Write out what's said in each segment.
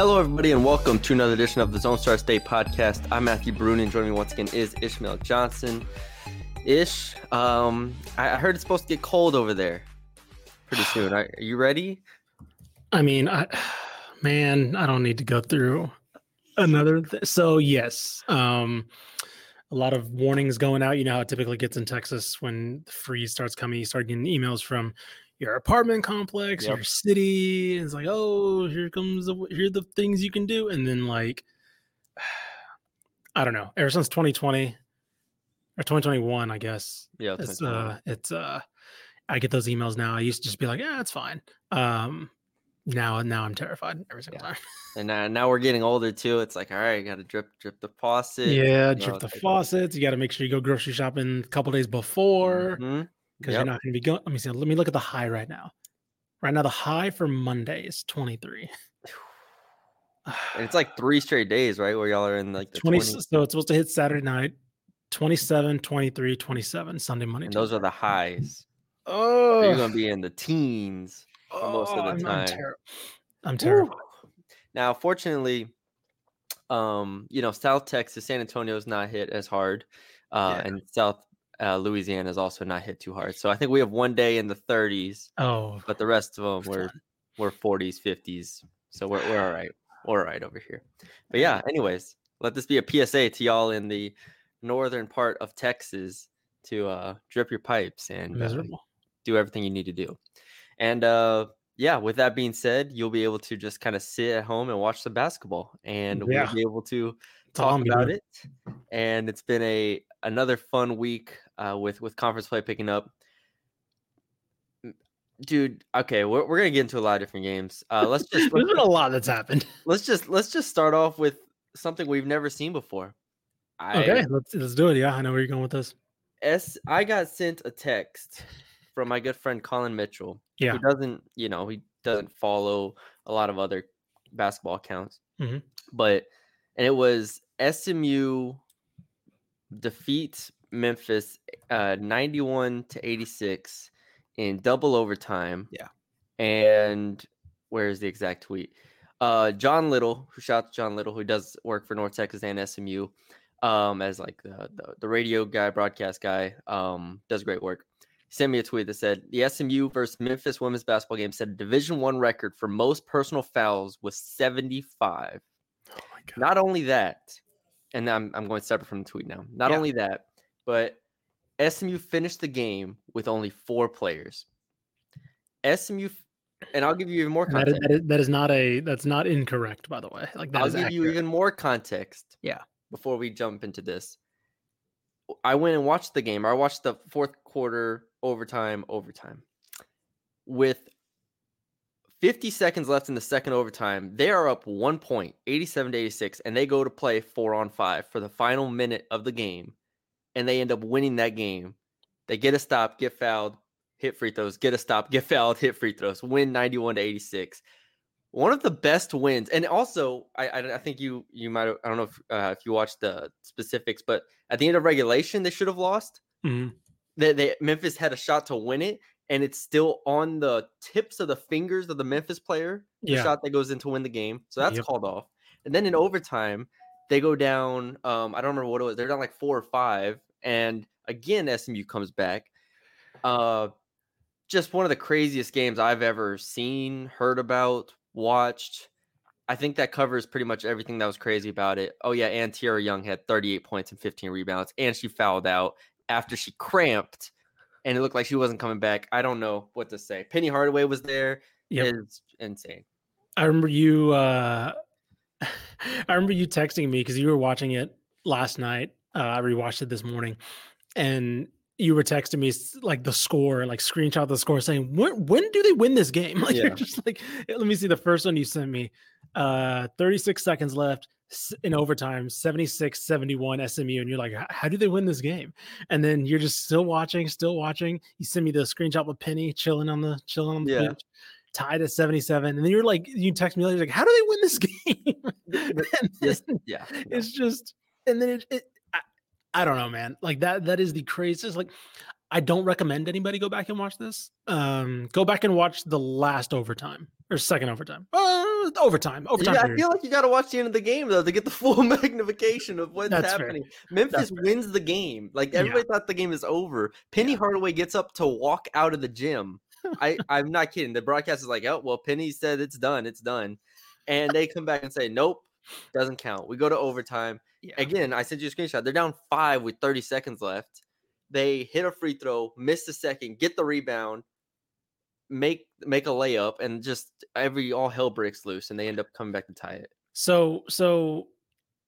Hello, everybody, and welcome to another edition of the Lone Star State podcast. I'm Matthew Brune, and joining me once again is Ishmael Johnson. Ish, um, I, I heard it's supposed to get cold over there pretty soon. Are, are you ready? I mean, I, man, I don't need to go through another. Th- so yes, um, a lot of warnings going out. You know how it typically gets in Texas when the freeze starts coming. You start getting emails from your apartment complex, Yep. your city. It's like, oh, here comes the here are the things you can do, and then like, I don't know. Ever since 2020 or 2021, I guess Yeah, it's uh it's uh i get those emails now i used to just be like yeah it's fine um now now i'm terrified every single Yeah. time and now, now we're getting older too. It's like, all right, you got to drip, drip the faucet. yeah drip know, the like- faucets you got to make sure you go grocery shopping a couple days before Mhm. Because Yep. you're not going to be going let me see let me look at the high right now right now the high for monday is 23 And it's like three straight days, right? Where y'all are in like the 20, 20, so it's supposed to hit saturday night 27 23 27 sunday monday and those are the highs. oh So you're gonna be in the teens for most of the I'm, I'm, time. I'm terrified Now, fortunately, um, you know, South Texas, San Antonio is not hit as hard, uh, Yeah. and South uh, Louisiana is also not hit too hard. So I think we have one day in the 30s, oh but the rest of them We're were were 40s, 50s. So we're we're all right. We're all right over here. But yeah, anyways, let this be a PSA to y'all in the northern part of Texas to uh, drip your pipes and uh, do everything you need to do. And uh yeah, with that being said, you'll be able to just kind of sit at home and watch some basketball and Yeah. we'll be able to talk I'm about it. And it's been a another fun week uh with with conference play picking up. Dude, okay, we're, we're gonna get into a lot of different games. Uh let's just There's let's, been a lot that's happened. let's just let's just start off with something we've never seen before. I, Okay, let's let's do it. Yeah, I know where you're going with this. S I got sent a text from my good friend Colin Mitchell. Yeah. Who doesn't, you know, he doesn't follow a lot of other basketball accounts. Mhm. But and it was SMU defeats Memphis uh 91 to 86 in double overtime. Yeah. And where's the exact tweet? Uh John Little, who to John Little, who does work for North Texas and SMU um as like the, the the radio guy, broadcast guy, um does great work. He sent me a tweet that said the SMU versus Memphis women's basketball game set a Division One record for most personal fouls with 75. Oh my god. Not only that, and I'm I'm going separate from the tweet now. Not Yeah. only that, but SMU finished the game with only four players. SMU, and I'll give you even more And that, is, context. that, is, that is not a that's not incorrect, by the way. Like that I'll give you even more context. Yeah. Before we jump into this, I went and watched the game. I watched the fourth quarter, overtime, overtime. With 50 seconds left in the second overtime, they are up one point, 87 to 86, and they go to play four on five for the final minute of the game, and they end up winning that game. They get a stop, get fouled, hit free throws, get a stop, get fouled, hit free throws, win 91 to 86 one of the best wins and also i i, I think you you might have i don't know if uh, if you watched the specifics but at the end of regulation they should have lost Mhm. they, they memphis had a shot to win it and it's still on the tips of the fingers of the memphis player the Yeah. shot that goes in to win the game so that's Yep. called off and then in overtime they go down um i don't remember what it was they're down like four or five and again smu comes back uh just one of the craziest games i've ever seen heard about watched i think that covers pretty much everything that was crazy about it oh yeah and Tierra young had 38 points and 15 rebounds and she fouled out after she cramped and it looked like she wasn't coming back i don't know what to say penny hardaway was there Yep. it's insane I remember you. uh I remember you texting me because you were watching it last night. Uh, I rewatched it this morning, and you were texting me like the score, like screenshot the score, saying when when do they win this game? Like Yeah. you're just like, let me see the first one you sent me. Uh, 36 seconds left in overtime, 76 71 SMU, and you're like, how do they win this game? And then you're just still watching, still watching. You send me the screenshot with Penny chilling on the chilling on the Yeah. bench. Tied at 77. And then you're like, you text me later, like, how do they win this game? And Just, then- yeah. no. it's just and then it, it I, I don't know man like that that is the craziest like i don't recommend anybody go back and watch this um go back and watch the last overtime or second overtime overtime overtime Yeah, I feel like you got to watch the end of the game though to get the full magnification of what's That's fair. happening. Memphis fair. wins the game. Like Yeah. everybody thought the game is over. Penny Yeah. Hardaway gets up to walk out of the gym. I I'm not kidding. The broadcast is like, "Oh, well, Penny said it's done. It's done," and they come back and say, "Nope, doesn't count." We go to overtime. yeah. Again, I sent you a screenshot. They're down five with 30 seconds left. They hit a free throw, miss the second, get the rebound, make make a layup, and just every all hell breaks loose, and they end up coming back to tie it. so so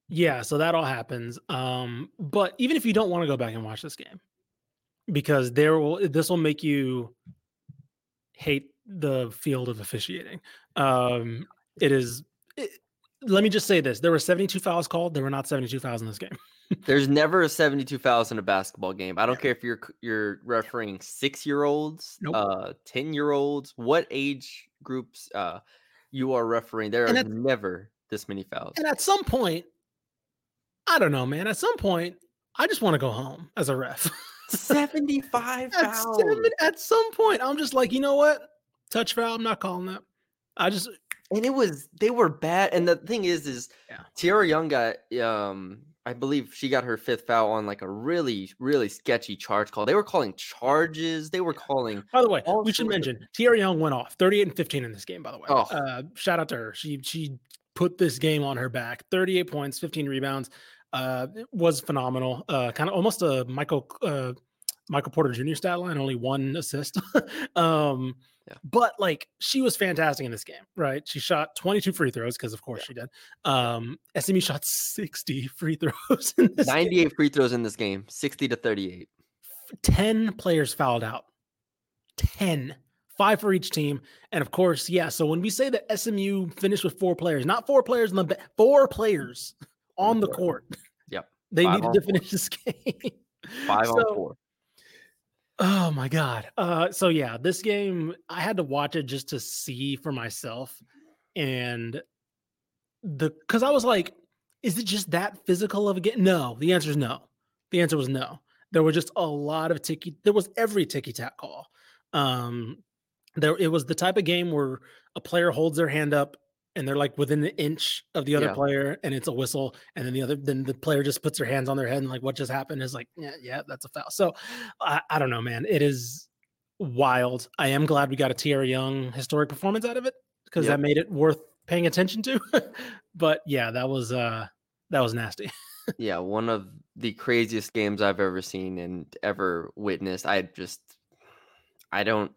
yeah so that all happens um but even if you don't want to go back and watch this game because there will this will make you hate the field of officiating um it is it, let me just say this there were 72 fouls called there were not 72 fouls in this game There's never a 72 fouls in a basketball game. I don't care if you're you're refereeing six year olds, Nope. uh, ten year olds, what age groups uh you are refereeing. There And are at- never this many fouls. and at some point i don't know man at some point i just want to go home as a ref 75 at, fouls. seven, at some point i'm just like you know what touch foul i'm not calling that i just and it was they were bad. And the thing is, is Yeah. Tiara Young got um I believe she got her fifth foul on like a really really sketchy charge call. They were calling charges. They were calling By the way, we should of- mention Tierra Young went off 38 and 15 in this game, by the way. Oh. Uh, shout out to her. She she put this game on her back. 38 points, 15 rebounds. Uh, it was phenomenal. Uh, kind of almost a Michael uh, Michael Porter Jr. stat line, only one assist. um, Yeah. but like she was fantastic in this game, right? She shot 22 free throws because of course she did. Um, SMU shot 60 free throws in this game. 98 free throws in this game, 60 to 38. 10 players fouled out. 10. Five for each team. And of course, yeah. So when we say that SMU finished with four players, not four players in the be- four players on the court. Yep. They Five needed on to four. finish this game. Five So- on four. Oh my god. Uh so yeah, this game I had to watch it just to see for myself and the cuz I was like is it just that physical of a game? No, the answer is no. The answer was no. There were just a lot of ticky there was every ticky tack call. Um there it was the type of game where a player holds their hand up and they're like within an inch of the other Yeah. player and it's a whistle and then the other then the player just puts their hands on their head and like what just happened is like yeah yeah that's a foul so i, I don't know man it is wild i am glad we got a Tierra young historic performance out of it because Yep. that made it worth paying attention to but yeah that was uh that was nasty Yeah, one of the craziest games I've ever seen and ever witnessed. I just, I don't,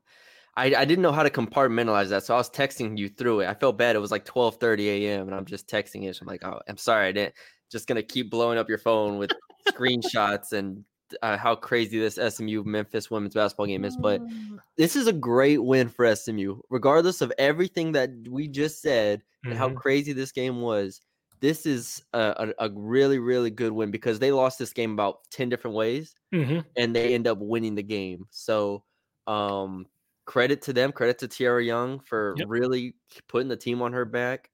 I, I didn't know how to compartmentalize that, so I was texting you through it. I felt bad. It was like 12:30 a.m. and I'm just texting it. So I'm like, oh, I'm sorry, I didn't. Just gonna keep blowing up your phone with screenshots and uh, how crazy this SMU Memphis women's basketball game is. But this is a great win for SMU, regardless of everything that we just said and how Mhm. crazy this game was. This is a, a, a really, really good win because they lost this game about 10 different ways Mhm. and they end up winning the game. So, um, credit to them, credit to Tiara Young for Yep. really putting the team on her back.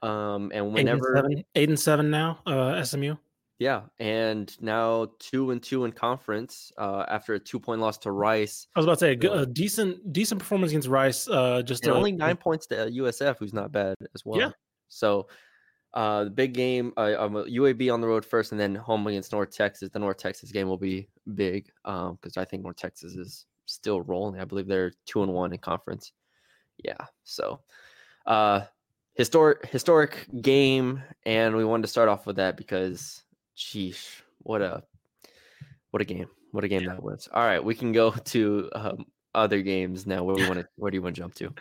Um, and Eight and whenever, seven, eight and seven now uh smu yeah, and now two and two in conference uh, after a two point loss to Rice. i was about to say a, good- a decent decent performance against rice uh just a- only nine points to USF, who's not bad as well. Yeah. So uh, the big game, uh, um, UAB on the road first, and then home against North Texas. The North Texas game will be big because I think North Texas is still rolling. I believe they're two and one in conference. Yeah. So uh, historic historic game, and we wanted to start off with that because, sheesh, what a what a game. What a game that was. All right, we can go to um, other games now. Where we want to? Where do you want to jump to?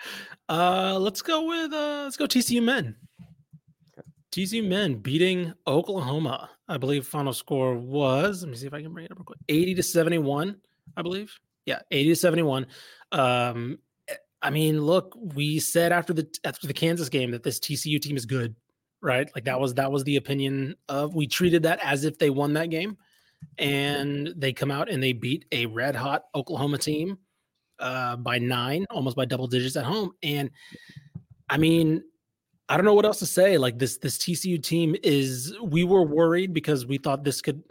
Uh, let's go with uh, let's go TCU men. TCU men beating Oklahoma. I believe final score was. Let me see if I can bring it up real quick. Eighty to seventy-one. I believe. Yeah, 80 to 71. Um, eh, I mean, look, we said after the after the Kansas game that this TCU team is good, right? Like that was that was the opinion of we treated that as if they won that game. And they come out and they beat a red hot Oklahoma team uh, by nine, almost by double digits at home. And I mean, I don't know what else to say. Like this, this TCU team is. We were worried because we thought this could.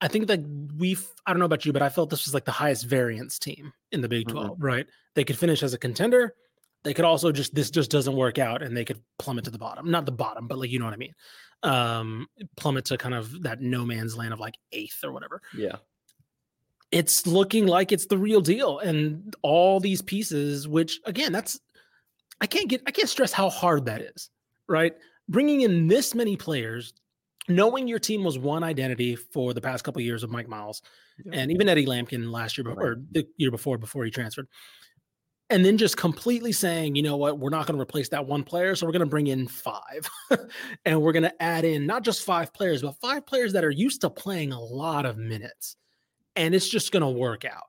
I think that we. I don't know about you, but I felt this was like the highest variance team in the Big 12 Mhm. Right? They could finish as a contender. They could also just this just doesn't work out, and they could plummet to the bottom. Not the bottom, but like you know what I mean. Um, plummet to kind of that no man's land of like eighth or whatever Yeah. it's looking like it's the real deal and all these pieces which again that's i can't get i can't stress how hard that is right bringing in this many players knowing your team was one identity for the past couple of years of mike miles Yeah. and even eddie lampkin last year before, or the year before before he transferred and then just completely saying you know what we're not going to replace that one player so we're going to bring in five and we're going to add in not just five players but five players that are used to playing a lot of minutes and it's just going to work out.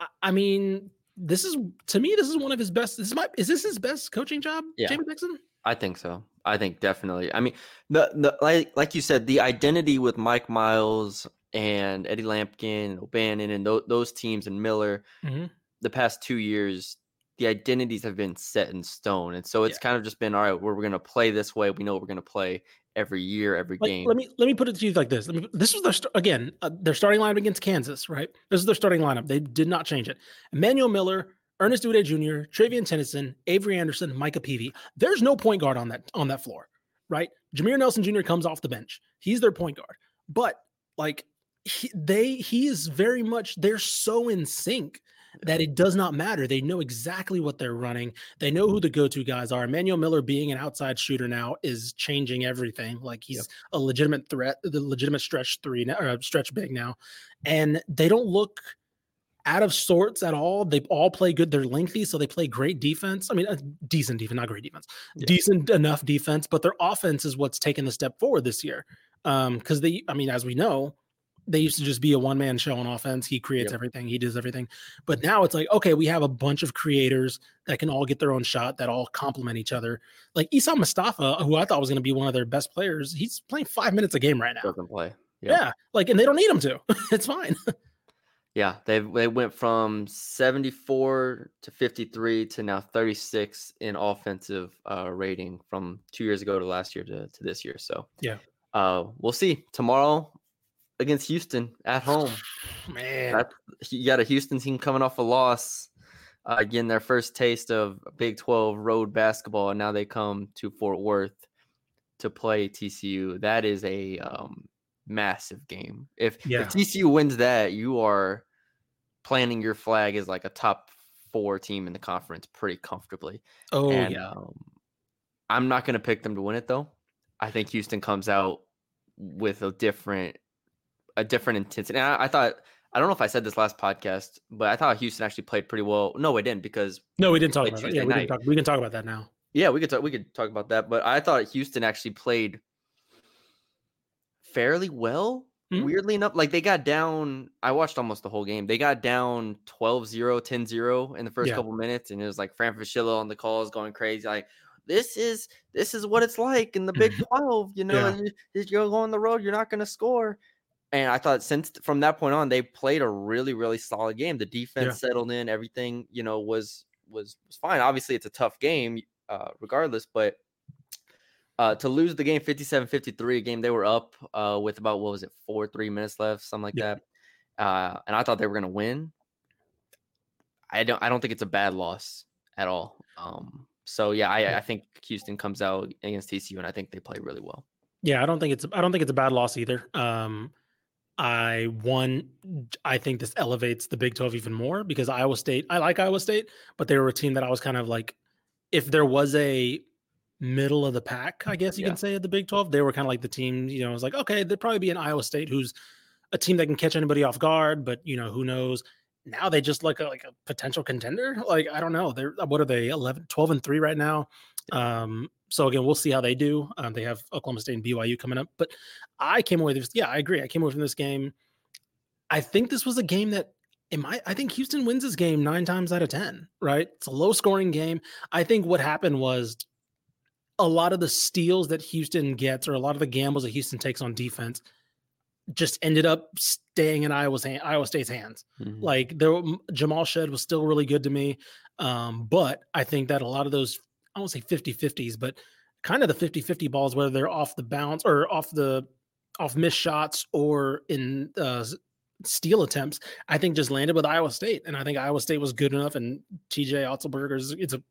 I, I mean, this is to me, this is one of his best. This is my is this his best coaching job, Yeah. Jamie Dixon? I think so. I think definitely. I mean, the the like like you said, the identity with Mike Miles and Eddie Lampkin and O'Bannon and those, those teams and Miller, Mhm. the past two years, the identities have been set in stone, and so it's kind of just been all right. We're, we're going to play this way. We know we're going to play every year, every Like, game. let me let me put it to you like this. Let me, this was their st- again uh, their starting lineup against Kansas, right? This is their starting lineup. They did not change it. Emmanuel Miller, Ernest Udeh Jr., Trevian Tennyson, Avery Anderson, Micah Peavy. There's no point guard on that on that floor, right? Jameer Nelson Jr. comes off the bench. He's their point guard, but like he, they he is very much they're so in sync that it does not matter. They know exactly what they're running. They know who the go-to guys are. Emmanuel Miller being an outside shooter now is changing everything. Like he's a legitimate threat, the legitimate stretch three now, or stretch big now, and they don't look out of sorts at all. They all play good. They're lengthy, so they play great defense. I mean, uh, decent defense, not great defense, Yeah. decent enough defense. But their offense is what's taken the step forward this year. Um, because they, I mean, as we know, they used to just be a one man show on offense. He creates Yep. everything, he does everything. But now it's like, okay, we have a bunch of creators that can all get their own shot that all complement each other. Like Essam Mostafa, who I thought was going to be one of their best players, he's playing five minutes a game right now. doesn't play. Yeah. like, and they don't need him to. it's fine. Yeah, they they went from 74 to 53 to now 36 in offensive uh, rating from two years ago to last year to, to this year. So Yeah. uh, we'll see tomorrow against Houston at home. Man, That, you got a Houston team coming off a loss, uh, getting their first taste of Big 12 road basketball, and now they come to Fort Worth to play TCU. That is a um, massive game. If, Yeah. if TCU wins that, you are planting your flag as like a top four team in the conference pretty comfortably. oh and yeah. um, I'm not going to pick them to win it though. I think Houston comes out with a different, a different intensity. And I, I thought I don't know if I said this last podcast, but I thought Houston actually played pretty well. No, we didn't because No, we didn't talk about that. Yeah, we, didn't talk, we can talk about that now. yeah, we could talk, we could talk about that. But I thought Houston actually played fairly well. Mhm. Weirdly enough, like they got down. I watched almost the whole game. They got down 12-0, 10-0 in the first Yeah. couple minutes, and it was like Fran Fraschilla on the calls going crazy. Like this is this is what it's like in the Big Twelve. You know, Yeah. you, you go on the road, you're not going to score. And I thought since from that point on, they played a really really solid game. The defense settled in. Everything you know was was was fine. Obviously, it's a tough game, uh, regardless, but. Uh, to lose the game 57-53, a game they were up uh, with about what was it, four, three minutes left, something like Yeah. that. Uh, and I thought they were gonna win. I don't I don't think it's a bad loss at all. Um, so yeah, I, I think Houston comes out against TCU and I think they play really well. Yeah, I don't think it's I don't think it's a bad loss either. Um I one I think this elevates the Big 12 even more because Iowa State, I like Iowa State, but they were a team that I was kind of like if there was a middle of the pack, I guess you Yeah. can say at the Big 12, they were kind of like the team, you know, it was like, okay, there'd probably be an Iowa State who's a team that can catch anybody off guard, but you know, who knows. Now they just like a, like a potential contender. Like I don't know. They're what are they 11 12 and 3 right now. Um so again, we'll see how they do. Um, they have Oklahoma State and BYU coming up, but I came away with this. Yeah, I agree. I came away from this game. I think this was a game that in my I think Houston wins this game nine times out of ten, right? It's a low scoring game. I think what happened was a lot of the steals that Houston gets, or a lot of the gambles that Houston takes on defense, just ended up staying in Iowa's hand, Iowa State's hands. Mhm. Like there, Jamal Shead was still really good to me, um, but I think that a lot of those, I won't say 50-50s, but kind of the 50-50 balls, whether they're off the bounce or off the off missed shots or in uh, steal attempts, I think just landed with Iowa State, and I think Iowa State was good enough. And TJ Otzelberger is it's a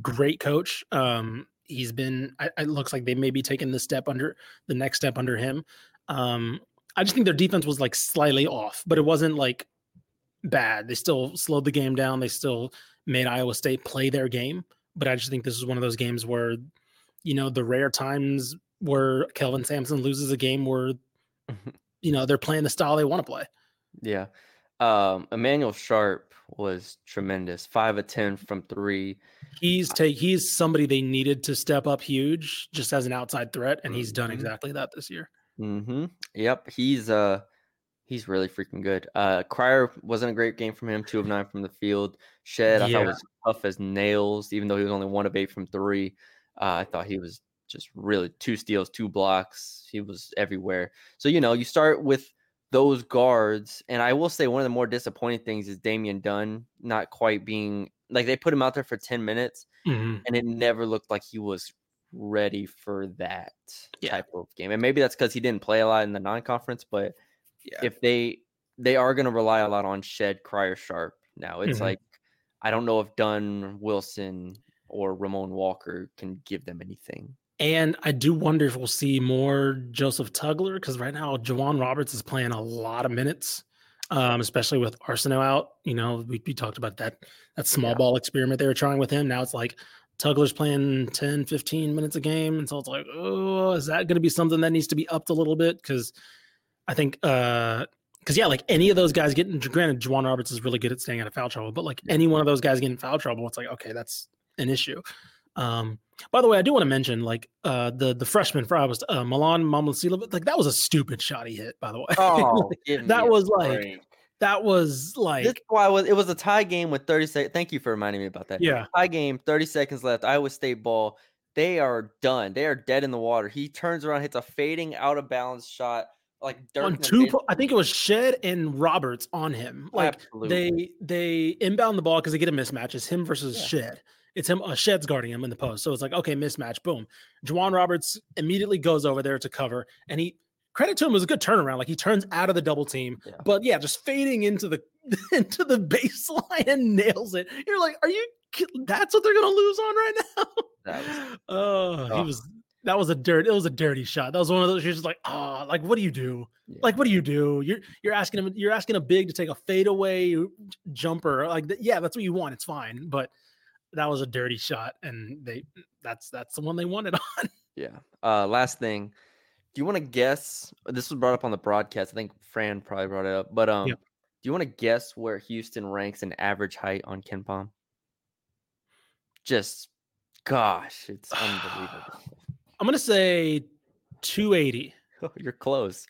great coach. Um, he's been. I, it looks like they may be taking the step under the next step under him. Um, I just think their defense was like slightly off, but it wasn't like bad. They still slowed the game down. They still made Iowa State play their game. But I just think this is one of those games where, you know, the rare times where Kelvin Sampson loses a game where, you know, they're playing the style they want to play. Yeah. Um, Emanuel Sharp was tremendous. Five of ten from three. He's take he's somebody they needed to step up huge just as an outside threat, and he's done Mhm. exactly that this year. Mm-hmm. Yep. He's uh he's really freaking good. Uh Cryer wasn't a great game from him, two of nine from the field. Shead, I Yeah. thought was tough as nails, even though he was only one of eight from three. Uh, I thought he was just really two steals, two blocks. He was everywhere. So, you know, you start with those guards, and I will say one of the more disappointing things is Damian Dunn not quite being like they put him out there for 10 minutes Mhm. and it never looked like he was ready for that Yeah. type of game. And maybe that's because he didn't play a lot in the non-conference. But Yeah. if they they are going to rely a lot on Shead, Cryer, Sharp now, it's Mhm. like I don't know if Dunn, Wilson, or Ramon Walker can give them anything. And I do wonder if we'll see more Joseph Tugler because right now J'Wan Roberts is playing a lot of minutes, um, especially with Arceneaux out. You know, we, we talked about that that small Yeah. ball experiment they were trying with him. Now it's like Tugler's playing 10, 15 minutes a game. And so it's like, oh, is that going to be something that needs to be upped a little bit? Because I think, uh, because yeah, like any of those guys getting, granted, J'Wan Roberts is really good at staying out of foul trouble, but like any one of those guys getting foul trouble, it's like, okay, that's an issue. Um, by the way, I do want to mention like uh the the freshman for Iowa, uh, Milan Momcilovic, like that was a stupid shot he hit. By the way, Oh, me that was like that was like is why it was, it was a tie game with 30 seconds. Thank you for reminding me about that. yeah, Tie game, 30 seconds left. Iowa State ball. They are done. They are dead in the water. He turns around, hits a fading out of bounds shot, like on two. po- I think it was Shead and Roberts on him. Like Absolutely. they they inbound the ball because they get a mismatch. It's him versus Yeah. Shead. It's him. Uh, Shead's guarding him in the post, so it's like okay, mismatch. Boom. J'Wan Roberts immediately goes over there to cover, and he credit to him was a good turnaround. Like he turns out of the double team, Yeah. but yeah, just fading into the into the baseline and nails it. You're like, are you? That's what they're gonna lose on right now. That was- oh, he Oh. was. That was a dirt. It was a dirty shot. That was one of those. You're just like, oh, like what do you do? Yeah. Like what do you do? You're you're asking him. You're asking a big to take a fadeaway jumper. Like yeah, that's what you want. It's fine, but that was a dirty shot, and they that's that's the one they wanted on. Yeah. Uh, last thing. Do you want to guess? This was brought up on the broadcast. I think Fran probably brought it up. But um, Yep. do you want to guess where Houston ranks in average height on KenPom? Just, gosh, it's unbelievable. I'm gonna say 280. You're close.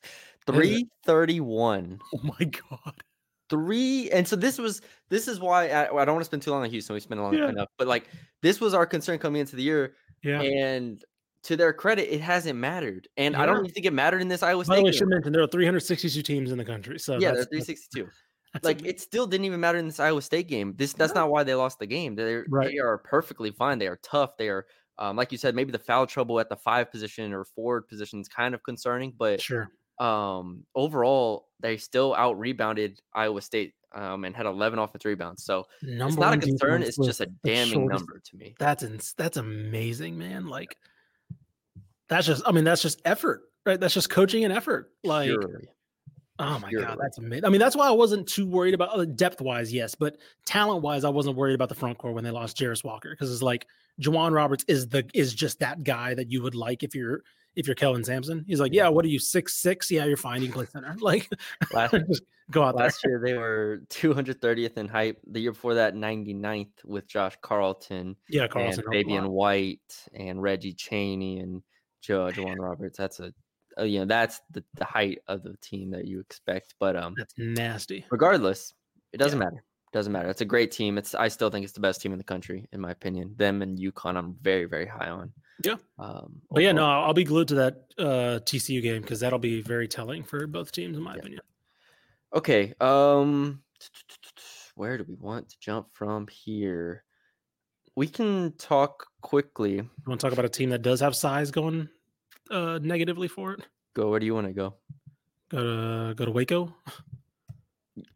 331. Oh my god. Three. And so this was, this is why I, I don't want to spend too long on Houston. We spent a long Yeah. enough. But like, this was our concern coming into the year. Yeah. And to their credit, it hasn't mattered. And I don't think it mattered in this Iowa By the State way, I game. should mention there are 362 teams in the country. So Yeah, they're that's, that's- 362. that's like it still didn't even matter in this Iowa State game. This that's No. not why they lost the game. They're Right. they are perfectly fine. They are tough. They are um, like you said, maybe the foul trouble at the five position or forward position is kind of concerning, but sure. Um, overall they still out rebounded Iowa State um, and had 11 offensive rebounds. So Number it's not a concern. It's just a damning number to me. That's ins- that's amazing, man. Like that's just I mean that's just effort, right? That's just coaching and effort. Like oh my god, that's amazing. I mean that's why I wasn't too worried about uh, depth wise, yes, but talent wise, I wasn't worried about the front court when they lost Jarace Walker because it's like J'Wan Roberts is the is just that guy that you would like if you're if you're Kelvin Sampson. He's like, yeah, what are you six six? Yeah, you're fine. You can play center. Like Last, just go out there. year they were 230th in hype. The year before that, 99th with Josh Carlton. Yeah, Carlton, and a Fabian. White and Reggie Chaney and Joe J'Wan Roberts. That's a, uh, you know that's the, the height of the team that you expect. But um, That's nasty. regardless, It doesn't matter. Doesn't matter. It's a great team. It's I still think it's the best team in the country, in my opinion. Them and UConn, I'm very, very high on. Yeah. Um, But yeah, no. I'll be glued to that uh, TCU game because that'll be very telling for both teams, in my Yeah. opinion. Okay. Um, where do we want to jump from here? We can talk quickly. You want to talk about a team that does have size going uh, negatively for it? Go. Where do you want to go? Go to go to Waco.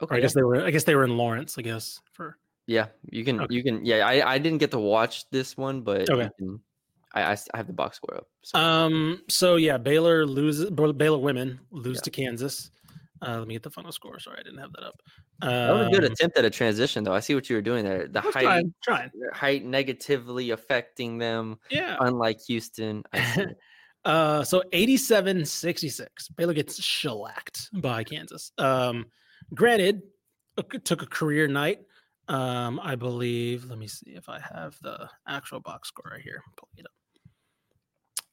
Okay. Or I guess they were. I guess they were in Lawrence. I guess for Yeah, you can. Okay. You can. Yeah, I I didn't get to watch this one, but you Okay. can- I, I have the box score up. so- Um. So yeah, Baylor loses. Baylor women lose Yeah. to Kansas. Uh, let me get the final score. Sorry, I didn't have that up. that was a good Um, attempt at a transition, though. I see what you were doing there. The height, trying, trying. height negatively affecting them, Yeah. unlike Houston. I see it. Uh, so 87 66. Baylor gets shellacked by Kansas. Um, granted, it took a career night. Um, I believe, let me see if I have the actual box score right here. Pull it up.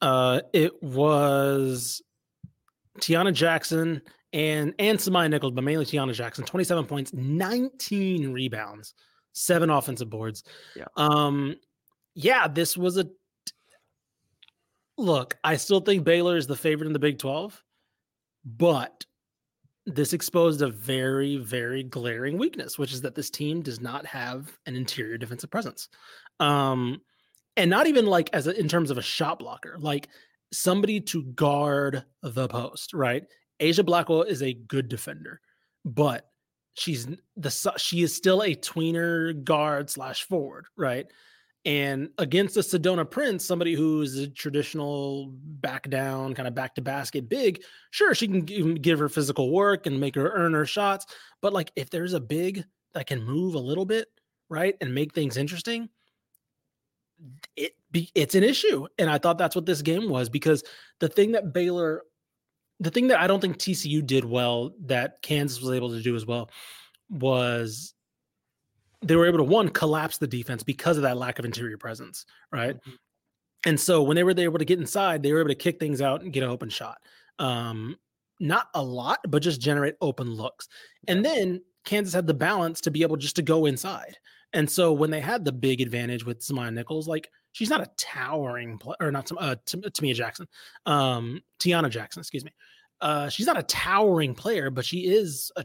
Uh, it was Taiyanna Jackson and and S'Mya Nichols, but mainly Taiyanna Jackson, 27 points, 19 rebounds, seven offensive boards. Yeah. Um, yeah, this was a look. I still think Baylor is the favorite in the Big 12, but this exposed a very, very glaring weakness, which is that this team does not have an interior defensive presence. Um, and not even like as a, in terms of a shot blocker, like somebody to guard the post, right? Aijha Blackwell is a good defender, but she's the she is still a tweener guard slash forward, right? And against a Sedona Prince, somebody who's a traditional back down, kind of back to basket big, sure, she can give her physical work and make her earn her shots. But like if there's a big that can move a little bit, right, and make things interesting, it be it's an issue. And I thought that's what this game was because the thing that Baylor, the thing that I don't think TCU did well that Kansas was able to do as well was they were able to one collapse the defense because of that lack of interior presence, right? And so when they were able to get inside, they were able to kick things out and get an open shot. Um, not a lot, but just generate open looks. And then Kansas had the balance to be able just to go inside. And so when they had the big advantage with S'Mya Nichols, like she's not a towering player, or not uh, Tam- Tamia Jackson, um, Taiyanna Jackson, excuse me. Uh, she's not a towering player, but she is a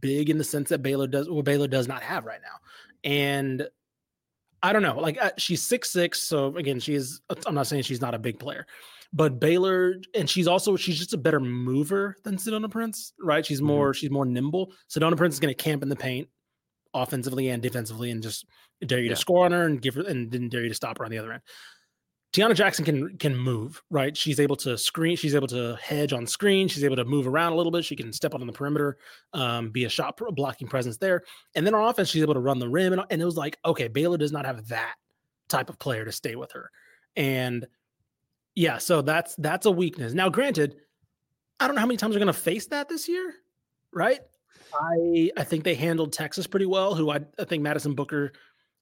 big in the sense that Baylor does what Baylor does not have right now. And I don't know, like uh, she's six six, so again, she is. I'm not saying she's not a big player, but Baylor, and she's also she's just a better mover than Sedona Prince, right? She's Mhm. more she's more nimble. Sedona Prince is going to camp in the paint, offensively and defensively, and just dare you Yeah. to score on her and give her and didn't dare you to stop her on the other end. Taiyanna Jackson can can move, right? She's able to screen, she's able to hedge on screen, she's able to move around a little bit. She can step out on the perimeter, um, be a shot blocking presence there. And then on offense, she's able to run the rim. And, and it was like, okay, Baylor does not have that type of player to stay with her. And yeah, so that's that's a weakness. Now, granted, I don't know how many times we're gonna face that this year, right? I I think they handled Texas pretty well, who I, I think Madison Booker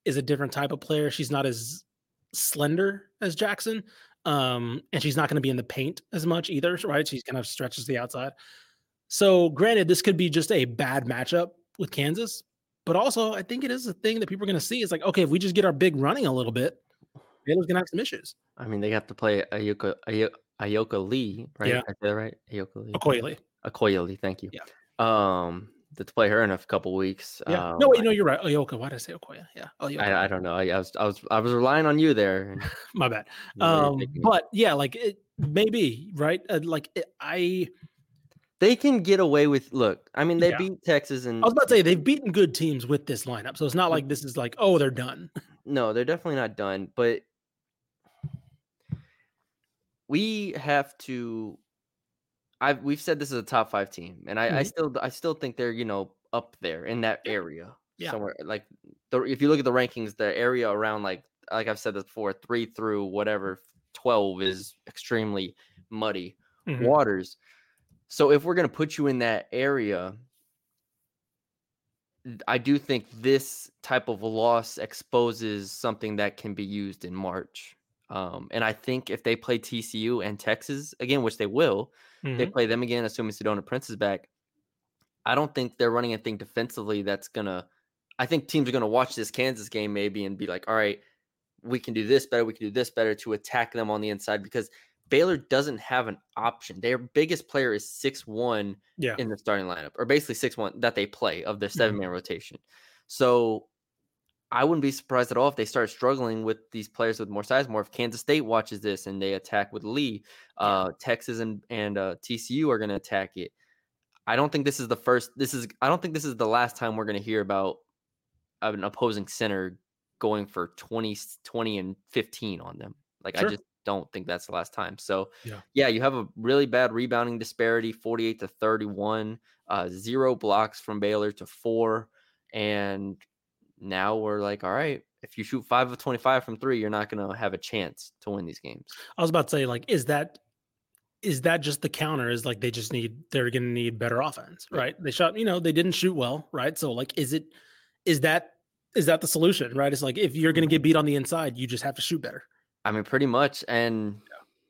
is a different type of player. She's not as slender as Jackson. Um, and she's not going to be in the paint as much either, right? She's kind of stretches the outside. So, granted, this could be just a bad matchup with Kansas, but also I think it is a thing that people are going to see. It's like, okay, if we just get our big running a little bit, Baylor's going to have some issues. I mean, they have to play Ayoka Ayo- Ayoka Lee, right? Yeah. Did I say that right? Ayoka Lee. Okoye. Akoya Lee. Thank you. Yeah. Um, to play her in a couple weeks. Yeah. Um, no, wait, no, you're right. Oyoka. Why did I say Okoye? Yeah. Oyoka. I, I don't know. I, I was I was I was relying on you there. My bad. Um, but yeah, like it maybe, right? Uh, like it, I they can get away with. Look, I mean, they Yeah. beat Texas, and I was about to say they've beaten good teams with this lineup. So it's not like this is like, oh, they're done. no, they're definitely not done. But we have to. I've we've said this is a top five team, and I, I Mhm. still I still think they're you know up there in that area Yeah. somewhere. Like the if you look at the rankings, the area around like like I've said this before, three through whatever twelve is extremely muddy Mhm. waters. So if we're gonna put you in that area, I do think this type of loss exposes something that can be used in March. Um, and I think if they play TCU and Texas again, which they will, they Mhm. play them again, assuming Sedona Prince is back. I don't think they're running anything defensively that's gonna. I think teams are gonna watch this Kansas game maybe and be like, all right, we can do this better, we can do this better to attack them on the inside because Baylor doesn't have an option. Their biggest player is six one Yeah. in the starting lineup, or basically six one that they play of their Mm-hmm. 7 man rotation. So I wouldn't be surprised at all if they start struggling with these players with more size. More if Kansas State watches this and they attack with Lee, uh, Texas and and uh, TCU are going to attack it. I don't think this is the first. This is I don't think this is the last time we're going to hear about an opposing center going for 20, 20 and 15 on them. Like Sure. I just don't think that's the last time. So Yeah. yeah, you have a really bad rebounding disparity, 48 to 31, uh, zero blocks from Baylor to four. And now we're like, all right, if you shoot five of 25 from three, you're not going to have a chance to win these games. I was about to say, like, is that is that just the counter? Is like they just need they're gonna need better offense, Yeah. right? They shot, you know, they didn't shoot well, right? So like is it is that is that the solution, right? It's like if you're gonna mm-hmm. get beat on the inside, you just have to shoot better. I mean, pretty much. And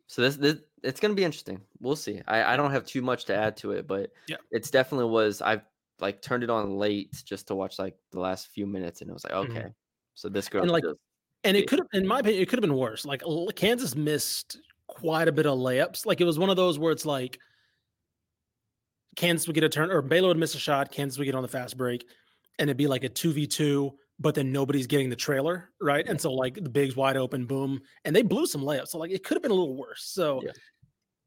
so this, this it's going to be interesting. We'll see. I, I don't have too much to add to it, but Yeah. it's definitely was. I've like turned it on late just to watch like the last few minutes, and it was like, Mhm. okay, so this girl And, like, just- And it could have, in my opinion, it could have been worse. Like Kansas missed quite a bit of layups. Like it was one of those where it's like Kansas would get a turn, or Baylor would miss a shot, Kansas would get on the fast break, and it'd be like a two v two. But then nobody's getting the trailer, right? And so like the bigs wide open, boom, and they blew some layups. So like it could have been a little worse. So Yeah.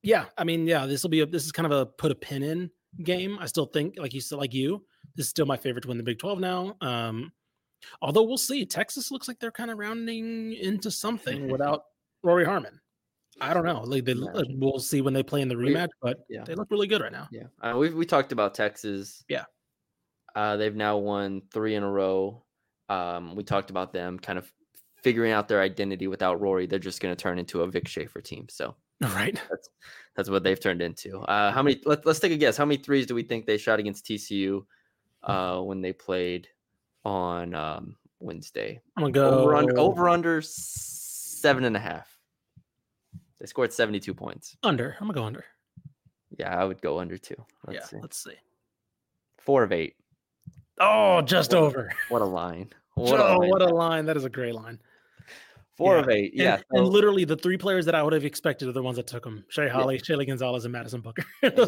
yeah, I mean, yeah, this will be a this is kind of a put a pin in game. I still think, like you said, like you, this is still my favorite to win the Big Twelve now. Um, although we'll see, Texas looks like they're kind of rounding into something without Rori Harmon. I don't know. Like they, like, we'll see when they play in the rematch, but yeah. they look really good right now. Yeah, uh, we we talked about Texas. Yeah. uh, they've now won three in a row. Um, we talked about them kind of figuring out their identity without Rori. They're just going to turn into a Vic Schaefer team. So right, that's that's what they've turned into. Uh, how many? Let, let's take a guess. How many threes do we think they shot against TCU uh, when they played on um, Wednesday? I'm gonna go Over under over under seven and a half. They scored seventy two points. under. I'm gonna go under. Yeah, I would go under two. Let's yeah. see. Let's see. Four of eight. Oh, just over. What a line. What What, a oh, line. what a line. That is a great line. Four yeah. of eight. Yeah. and so- literally the three players that I would have expected are the ones that took them. Shay Holle, Shaylee Gonzalez, and Madison Booker. Are-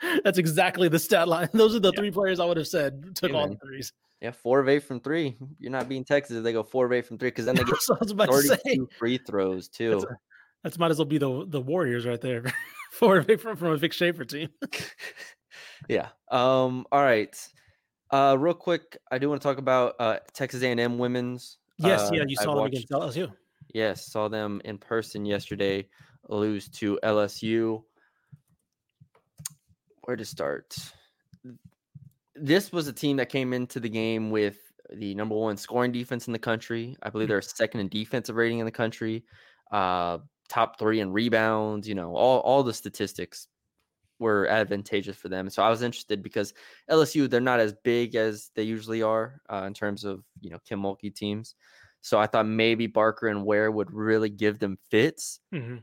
That's exactly the stat line. Those are the Yeah. three players I would have said took Hey, all man. the threes. yeah, four of eight from three. You're not being Texas if they go four of eight from three because then they get So I was about to say 32 free throws too. that's, a- that's might as well be the the Warriors right there. Four of eight from from a Vic Schaefer team. yeah. Um. All right. Uh. Real quick, I do want to talk about uh Texas A&M women's. Yes, Uh, yeah, you I saw them watched- against LSU. Yes, saw them in person yesterday. Lose to LSU. Where to start? This was a team that came into the game with the number one scoring defense in the country. I believe Mhm. they're second in defensive rating in the country. Uh, top three in rebounds. You know, all all the statistics were advantageous for them. So I was interested because LSU they're not as big as they usually are uh, in terms of you know Kim Mulkey teams. So I thought maybe Barker and Ware would really give them fits. Mhm.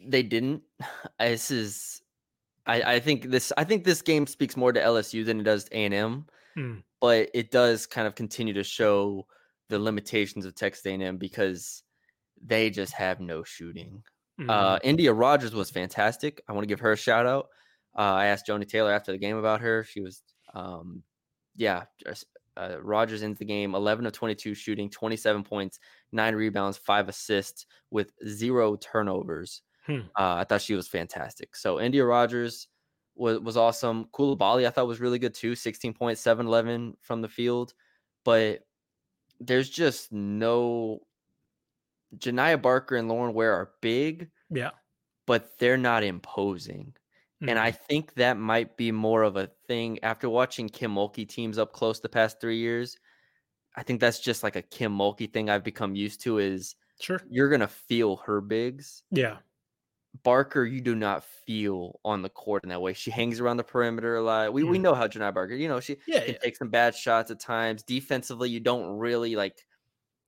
They didn't. This is, I, I think this. I think this game speaks more to LSU than it does A and M, Mm. but it does kind of continue to show the limitations of Texas A and M because they just have no shooting. Mhm. Uh, Endyia Rogers was fantastic. I want to give her a shout out. Uh, I asked Joni Taylor after the game about her. She was, um, yeah, uh, Rogers ends the game 11 of 22 shooting, 27 points, nine rebounds, five assists with zero turnovers. Hmm. Uh, I thought she was fantastic. So Endyia Rogers was, was awesome. Coulibaly I thought was really good too, 16 points, 7 11 from the field. But there's just no. Janiah Barker and Lauren Ware are big, yeah. but they're not imposing. And Mhm. I think that might be more of a thing after watching Kim Mulkey teams up close the past three years. I think that's just like a Kim Mulkey thing I've become used to is sure. you're gonna feel her bigs. Yeah. Barker, you do not feel on the court in that way. She hangs around the perimeter a lot. We we Mhm. know how Janai Barker, you know, she Yeah. can yeah. take some bad shots at times. Defensively, you don't really like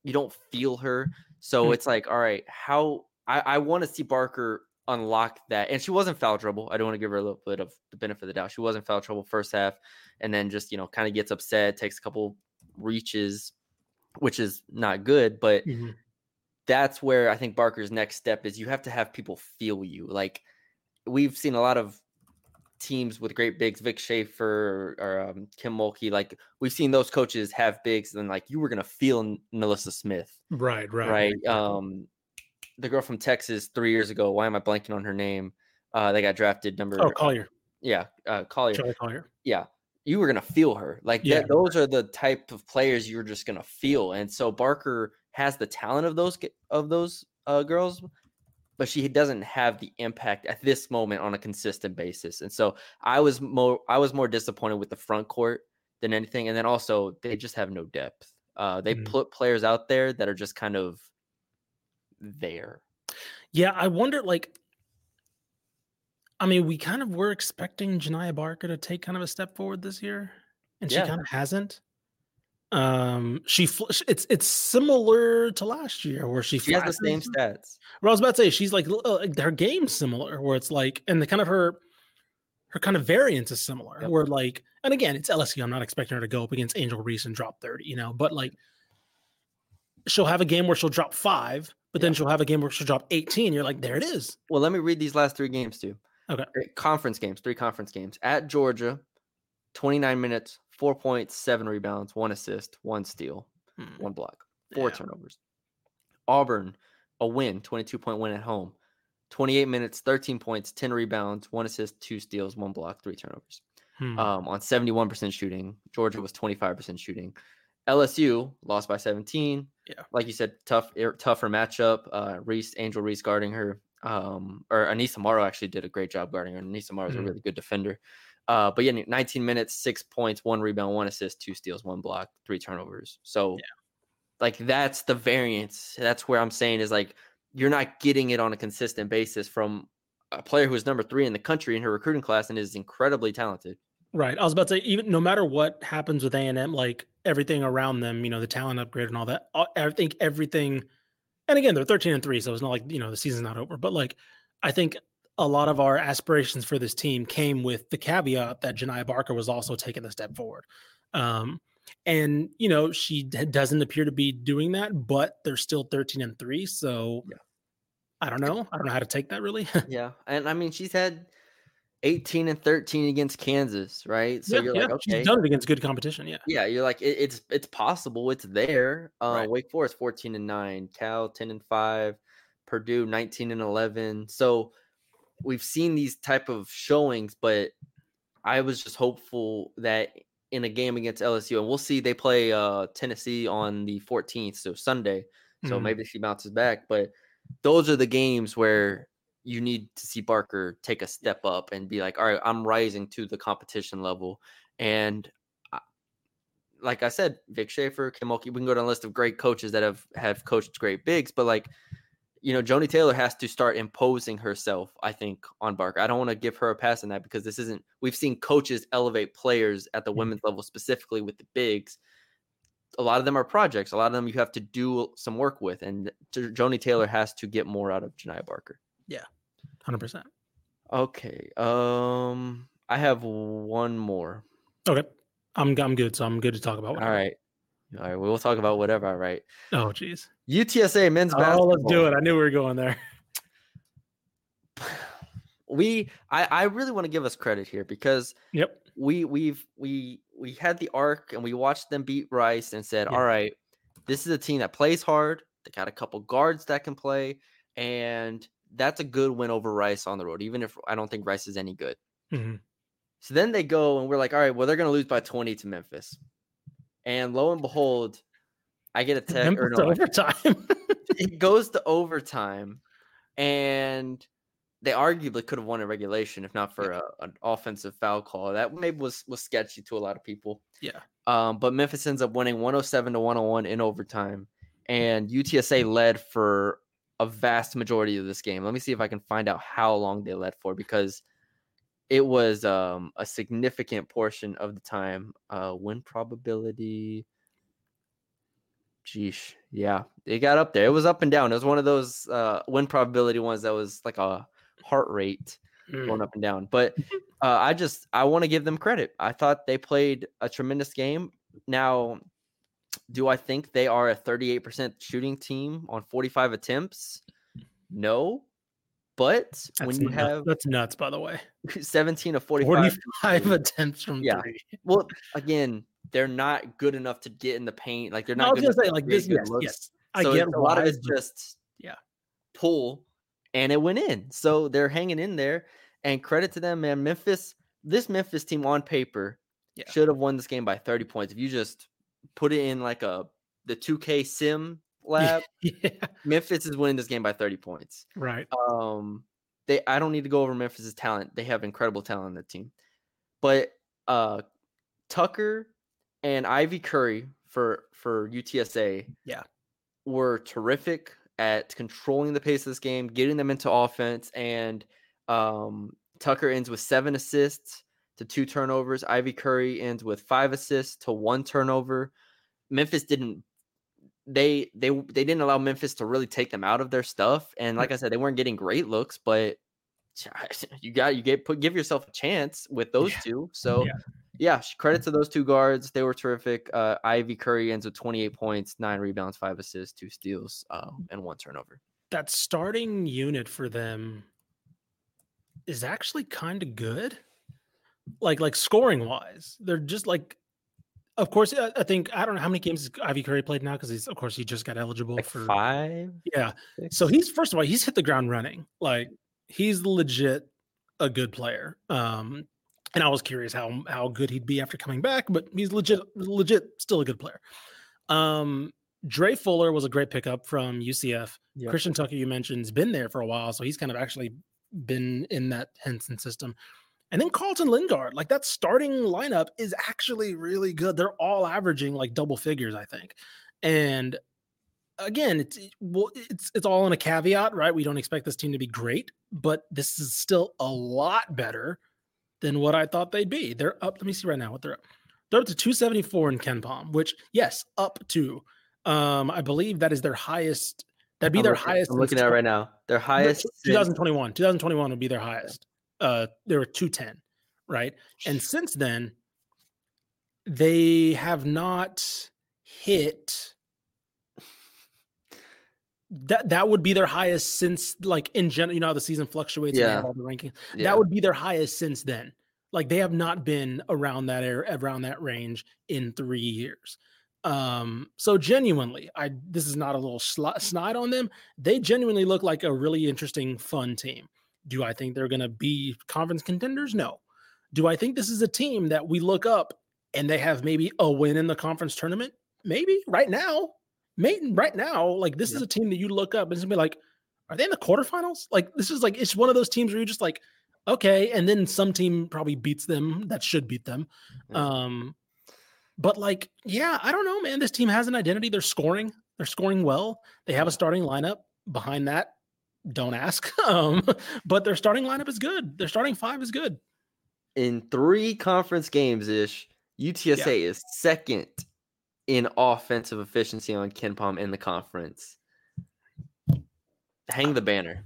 you don't feel her. So Mm. it's like, all right, how I, I want to see Barker unlock that. And she wasn't foul trouble. I don't want to give her a little bit of the benefit of the doubt. She wasn't foul trouble first half, and then just you know kind of gets upset, takes a couple reaches, which is not good. But Mhm. that's where I think Barker's next step is. You have to have people feel you. Like we've seen a lot of teams with great bigs, Vic Schaefer or um, Kim Mulkey. Like we've seen those coaches have bigs, and like you were gonna feel Melissa Smith Right, right, right? Um, the girl from Texas three years ago. Why am I blanking on her name? Uh, they got drafted number. Oh, Collier, Yeah, uh, Collier. Charli Collier. Yeah, you were gonna feel her. Like Yeah. that, those are the type of players you're just gonna feel. And so Barker has the talent of those of those uh, girls, but she doesn't have the impact at this moment on a consistent basis. And so I was more I was more disappointed with the front court than anything. And then also they just have no depth. Uh, they Mhm. put players out there that are just kind of there. Yeah, I wonder. Like, I mean, we kind of were expecting Janiah Barker to take kind of a step forward this year, and Yeah. she kind of hasn't. Um, she fl- it's it's similar to last year where she She has the same stats. Well, I was about to say she's like uh, her game's similar, where it's like, and the kind of her her kind of variance is similar. Yep. Where like, and again, it's LSU. I'm not expecting her to go up against Angel Reese and drop thirty, you know, but like, she'll have a game where she'll drop five, but then she'll have a game where she'll drop eighteen. You're like, there it is. Well, let me read these last three games too. Okay. Conference games, three conference games. At Georgia, 29 minutes, four points, seven rebounds, one assist, one steal, Hmm. one block, four Yeah. turnovers. Auburn, a win, 22 point win at home. 28 minutes, 13 points, 10 rebounds, one assist, two steals, one block, three turnovers. Hmm. Um, on 71% shooting. Georgia was 25% shooting. LSU lost by 17. Yeah. Like you said, tough, er, tougher matchup. Uh, Reese, Angel Reese guarding her. Um, or Aneesah Morrow actually did a great job guarding her. Aneesah Morrow is a Mhm. really good defender. Uh, but yeah, 19 minutes, six points, one rebound, one assist, two steals, one block, three turnovers. So, like, that's the variance. That's where I'm saying is like, you're not getting it on a consistent basis from a player who is number three in the country in her recruiting class and is incredibly talented. Right. I was about to say, even no matter what happens with A and M, like everything around them, you know, the talent upgrade and all that. I think everything, and again, they're thirteen and three, so it's not like you know the season's not over. But like, I think a lot of our aspirations for this team came with the caveat that Janiah Barker was also taking a step forward. Um, and you know, she doesn't appear to be doing that, but they're still thirteen and three. So Yeah. I don't know. I don't know how to take that really. Yeah, and I mean she's had 18 and 13 against Kansas, right? So Yeah, you're yeah, like, okay, she's done it against good competition. Yeah. yeah, you're like, it, it's it's possible, it's there. Uh, Right. Wake Forest 14 and nine, Cal 10 and five, Purdue 19 and 11. So we've seen these type of showings, but I was just hopeful that in a game against LSU, and we'll see they play uh Tennessee on the 14th, so Sunday. So Mhm. maybe she bounces back, but those are the games where you need to see Barker take a step up and be like, all right, I'm rising to the competition level. And I- like I said, Vic Schaefer, Kim Mulkey, we can go down a list of great coaches that have have coached great bigs, but like, you know, Joni Taylor has to start imposing herself, I think, on Barker. I don't want to give her a pass on that because this isn't we've seen coaches elevate players at the Mhm. women's level, specifically with the bigs a lot of them are projects. A lot of them you have to do some work with, and Joni Taylor has to get more out of Janiah Barker. Yeah, Hundred percent. Okay, um, I have one more. Okay. I'm I'm good. So I'm good to talk about. All right, all right, we'll talk about whatever. All right, Oh, jeez. UTSA men's Oh, basketball. let's do it. I knew we were going there. We, I, I really want to give us credit here because Yep. we we've we we had the arc and we watched them beat Rice and said, Yeah. all right, this is a team that plays hard. They got a couple guards that can play, and that's a good win over Rice on the road, even if I don't think Rice is any good. Mhm. So then they go and we're like, all right, well, they're gonna lose by 20 to Memphis. And lo and behold, I get a text or no, overtime. it goes to overtime, and they arguably could have won in regulation if not for a, an offensive foul call. That maybe was was sketchy to a lot of people. yeah. Um, but Memphis ends up winning 107 to 101 in overtime, and UTSA led for a vast majority of this game. Let me see if I can find out how long they led for because it was um, a significant portion of the time. Uh, win probability. Geesh, yeah, it got up there. It was up and down. It was one of those uh, win probability ones that was like a heart rate Mm. going up and down. But uh, I just I want to give them credit. I thought they played a tremendous game. Now, do I think they are a 38% shooting team on 45 attempts? No. But when you nut- have that's nuts, by the way. 17 of 45, 45 attempts from Yeah. three. well, again, they're not good enough to get in the paint. Like they're No, I not was gonna say like this. Yes, looks. yes. I so get a lot of it's just yeah. pull, and it went in. So they're hanging in there, and credit to them, man. Memphis, this Memphis team on paper Yeah. should have won this game by thirty points. If you just put it in like a the two K sim lab, yeah, Memphis is winning this game by thirty points. right. Um, they I don't need to go over Memphis's talent. They have incredible talent on the team, but uh, Tucker and Ivy Curry for for UTSA, Yeah. were terrific at controlling the pace of this game, getting them into offense, and um, Tucker ends with seven assists to two turnovers. Ivy Curry ends with five assists to one turnover. Memphis didn't they they they didn't allow Memphis to really take them out of their stuff. And like I said, they weren't getting great looks, but you got you get put give yourself a chance with those Yeah. two. So Yeah. yeah, credit to those two guards. They were terrific. Uh, Ivy Curry ends with 28 points, nine rebounds, five assists, two steals, um, and one turnover. That starting unit for them is actually kind of good. Like like scoring wise, they're just like. Of course, I, I think I don't know how many games Ivy Curry played now because he's of course he just got eligible Like for five. Yeah. six? So he's first of all, he's hit the ground running. Like he's legit a good player. Um, and I was curious how how good he'd be after coming back, but he's legit legit still a good player. Um, Dre Fuller was a great pickup from UCF. Yep. Christian Tucker, you mentioned, has been there for a while, so he's kind of actually been in that Henson system. And then Carlton Linguard, like that starting lineup is actually really good. They're all averaging like double figures, I think. And again, it's well, it's it's all in a caveat, right? We don't expect this team to be great, but this is still a lot better than what I thought they'd be. They're up. Let me see right now what they're up. They're up to 274 in KenPom, which yes, up to. Um, I believe that is their highest. That'd be I'm their looking- highest. I'm looking at it right now. Their highest. 2021. 2021 would be their highest. Uh, they were 210, right? And since then, they have not hit. That that would be their highest since, like in general, you know how the season fluctuates. and Yeah. all the rankings. yeah. That would be their highest since then. Like they have not been around that area, around that range in three years. Um, so genuinely, I this is not a little sli- snide on them. They genuinely look like a really interesting, fun team. Do I think they're going to be conference contenders? No. Do I think this is a team that we look up and they have maybe a win in the conference tournament? Maybe right now. Maybe right now, like this is a team that you look up and it's gonna be like, are they in the quarterfinals? Like this is like it's one of those teams where you're just like, okay, and then some team probably beats them that should beat them. Yeah. Um, but like, yeah, I don't know, man. This team has an identity. They're scoring. They're scoring well. They have a starting lineup. Behind that, don't ask. Um, but their starting lineup is good. Their starting five is good. in three conference games ish, UTSA is second in offensive efficiency on KenPom in the conference. Hang the banner.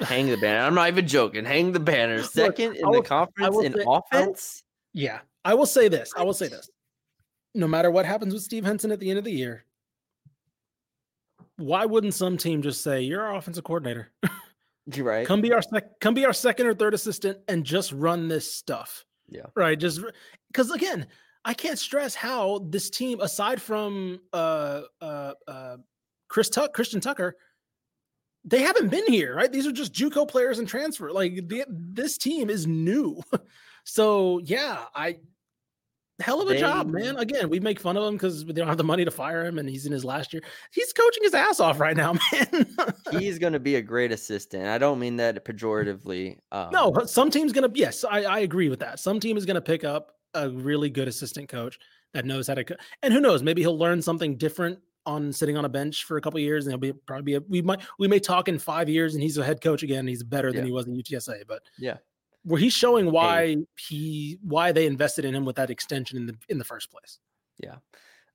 Hang the banner. I'm not even joking. Hang the banner. Second in I the conference in say- I will- offense. Yeah, I will say this. I will say this. No matter what happens with Steve Henson at the end of the year, why wouldn't some team just say, "You're our offensive coordinator. You're right. come be our sec- come be our second or third assistant and just run this stuff." Yeah. Right. Just because again, I can't stress how this team, aside from uh uh uh Chris Tuck, Christian Tucker, they haven't been here, right? These are just JUCO players and transfer. Like the, this team is new. so yeah, I hell of a job, man. Again, we make fun of him because they don't have the money to fire him, and he's in his last year. He's coaching his ass off right now, man. He's going to be a great assistant. I don't mean that pejoratively. Um, No, but some team's gonna. Yes, I, I agree with that. Some team is gonna pick up a really good assistant coach that knows how to. Co- and who knows? Maybe he'll learn something different on sitting on a bench for a couple years, and he'll be probably be. A, we might we may talk in five years, and he's a head coach again. He's better than Yeah. he was in UTSA. But Yeah. Where he's showing why he why they invested in him with that extension in the in the first place. Yeah.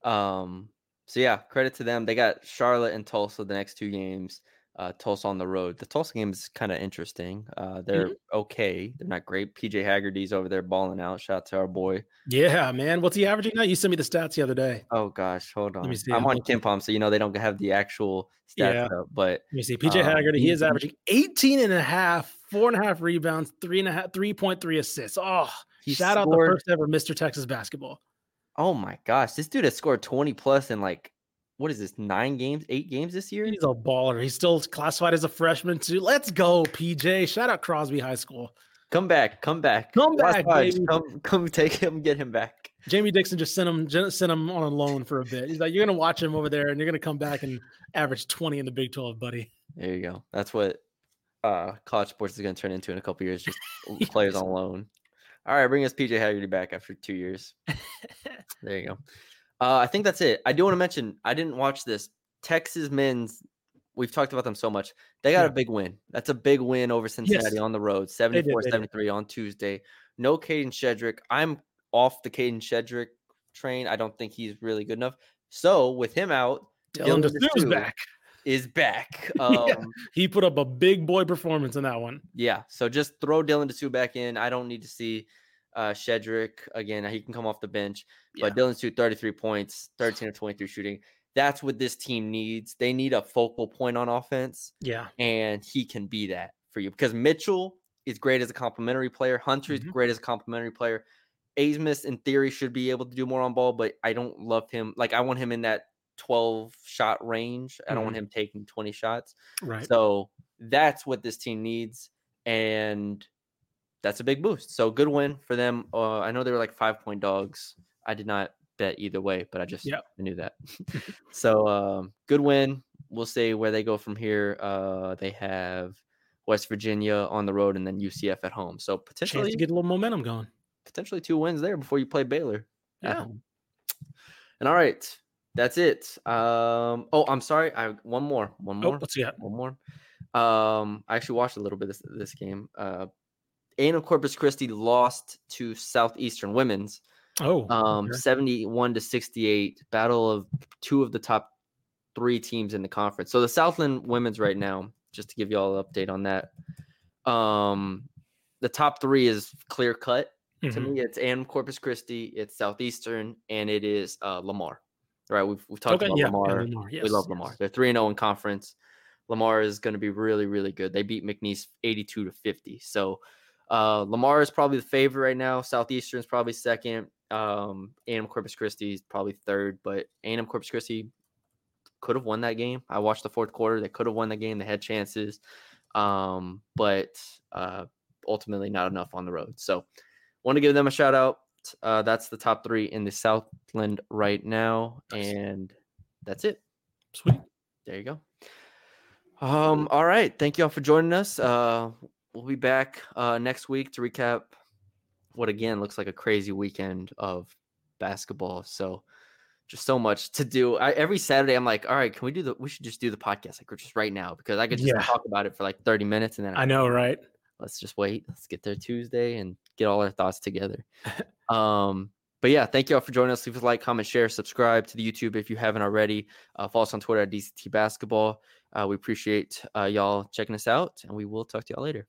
Um, so yeah, credit to them. They got Charlotte and Tulsa the next two games. uh, Tulsa on the road. The Tulsa game is kind of interesting. Uh, they're okay. They're not great. PJ Haggerty's over there balling out. Shout out to our boy. Yeah, man. What's he averaging now? You sent me the stats the other day. Oh gosh, hold on. Let me see, I'm on. KenPom, so you know they don't have the actual stats Yeah. up, but Let me see. PJ Um, Haggerty, he- is averaging 18 and a half, four and a half rebounds, three and a half, three point three assists. Oh, he shout out the first ever Mr. Texas basketball. Oh my gosh, this dude has scored 20 plus in like what is this? Nine games, eight games this year? He's a baller. He's still classified as a freshman too. Let's go, PJ. Shout out Crosby High School. Come back, come back, Come back, baby. Come, come take him, get him back. Jamie Dixon just sent him sent him on a loan for a bit. He's like, you're gonna watch him over there, and you're gonna come back and average 20 in the Big 12, buddy. There you go. That's what uh college sports is going to turn into in a couple years. Just players on loan. All right, bring us PJ Haggerty back after two years. there you go. Uh, I think that's it. I do want to mention I didn't watch this Texas men's. We've talked about them so much. They got Yeah. a big win. That's a big win over Cincinnati on the road, did, 74 73 on Tuesday. No Kadin Shedrick. I'm off the Kadin Shedrick train. I don't think he's really good enough. So with him out, Dylan Dylan back. Is back. Yeah. Um, He put up a big boy performance in that one. yeah, so just throw Dylan Disu back in. I don't need to see uh Shedrick again. He can come off the bench, but Dylan Disu 33 points, 13 of 23 shooting. That's what this team needs. They need a focal point on offense, Yeah. and he can be that for you because Mitchell is great as a complimentary player. Hunter is Mhm. great as a complimentary player. Abmas, in theory, should be able to do more on ball, but I don't love him. Like I want him in that 12 shot range. I don't want him taking 20 shots. Right. So that's what this team needs, and that's a big boost. So good win for them. Uh, I know they were like five point dogs. I did not bet either way, but I just Yep. Knew that. so um, good win. We'll see where they go from here. Uh, they have West Virginia on the road and then UCF at home. So Chance potentially to get a little momentum going. potentially two wins there before you play Baylor. Yeah. And all right, that's it. Um, oh, I'm sorry. I one more. one more what's he got? one more. Um, I actually watched a little bit of this, this game. Uh, A&M Corpus Christi lost to Southeastern Women's, Oh, um, okay. 71 to 68. Battle of two of the top three teams in the conference. So the Southland Women's right now, just to give you all an update on that. Um, the top three is clear cut to Mhm. me. It's A&M Corpus Christi, it's Southeastern, and it is uh, Lamar. Right, we've we've talked Okay, about yeah, Lamar. Lamar. Yes, we love yes. Lamar. They're three and zero in conference. Lamar is going to be really, really good. They beat McNeese eighty two to fifty. So uh, Lamar is probably the favorite right now. Southeastern is probably second. Um, A&M Corpus Christi is probably third, but A&M Corpus Christi could have won that game. I watched the fourth quarter. They could have won the game. They had chances, um, but uh, ultimately not enough on the road. So want to give them a shout out. Uh, that's the top three in the Southland right now, Nice. and that's it. Sweet. There you go. Um, all right. Thank you all for joining us. Uh, we'll be back uh, next week to recap what again looks like a crazy weekend of basketball. So just so much to do. I, every Saturday, I'm like, all right, can we do the? We should just do the podcast like just right now because I could just Yeah. talk about it for like 30 minutes and then I know, right? let's just wait. Let's get there Tuesday and get all our thoughts together. um, but yeah, thank you all for joining us. Leave a like, comment, share, subscribe to the YouTube if you haven't already. Uh, follow us on Twitter at DCT Basketball. Uh, we appreciate uh, y'all checking us out, and we will talk to y'all later.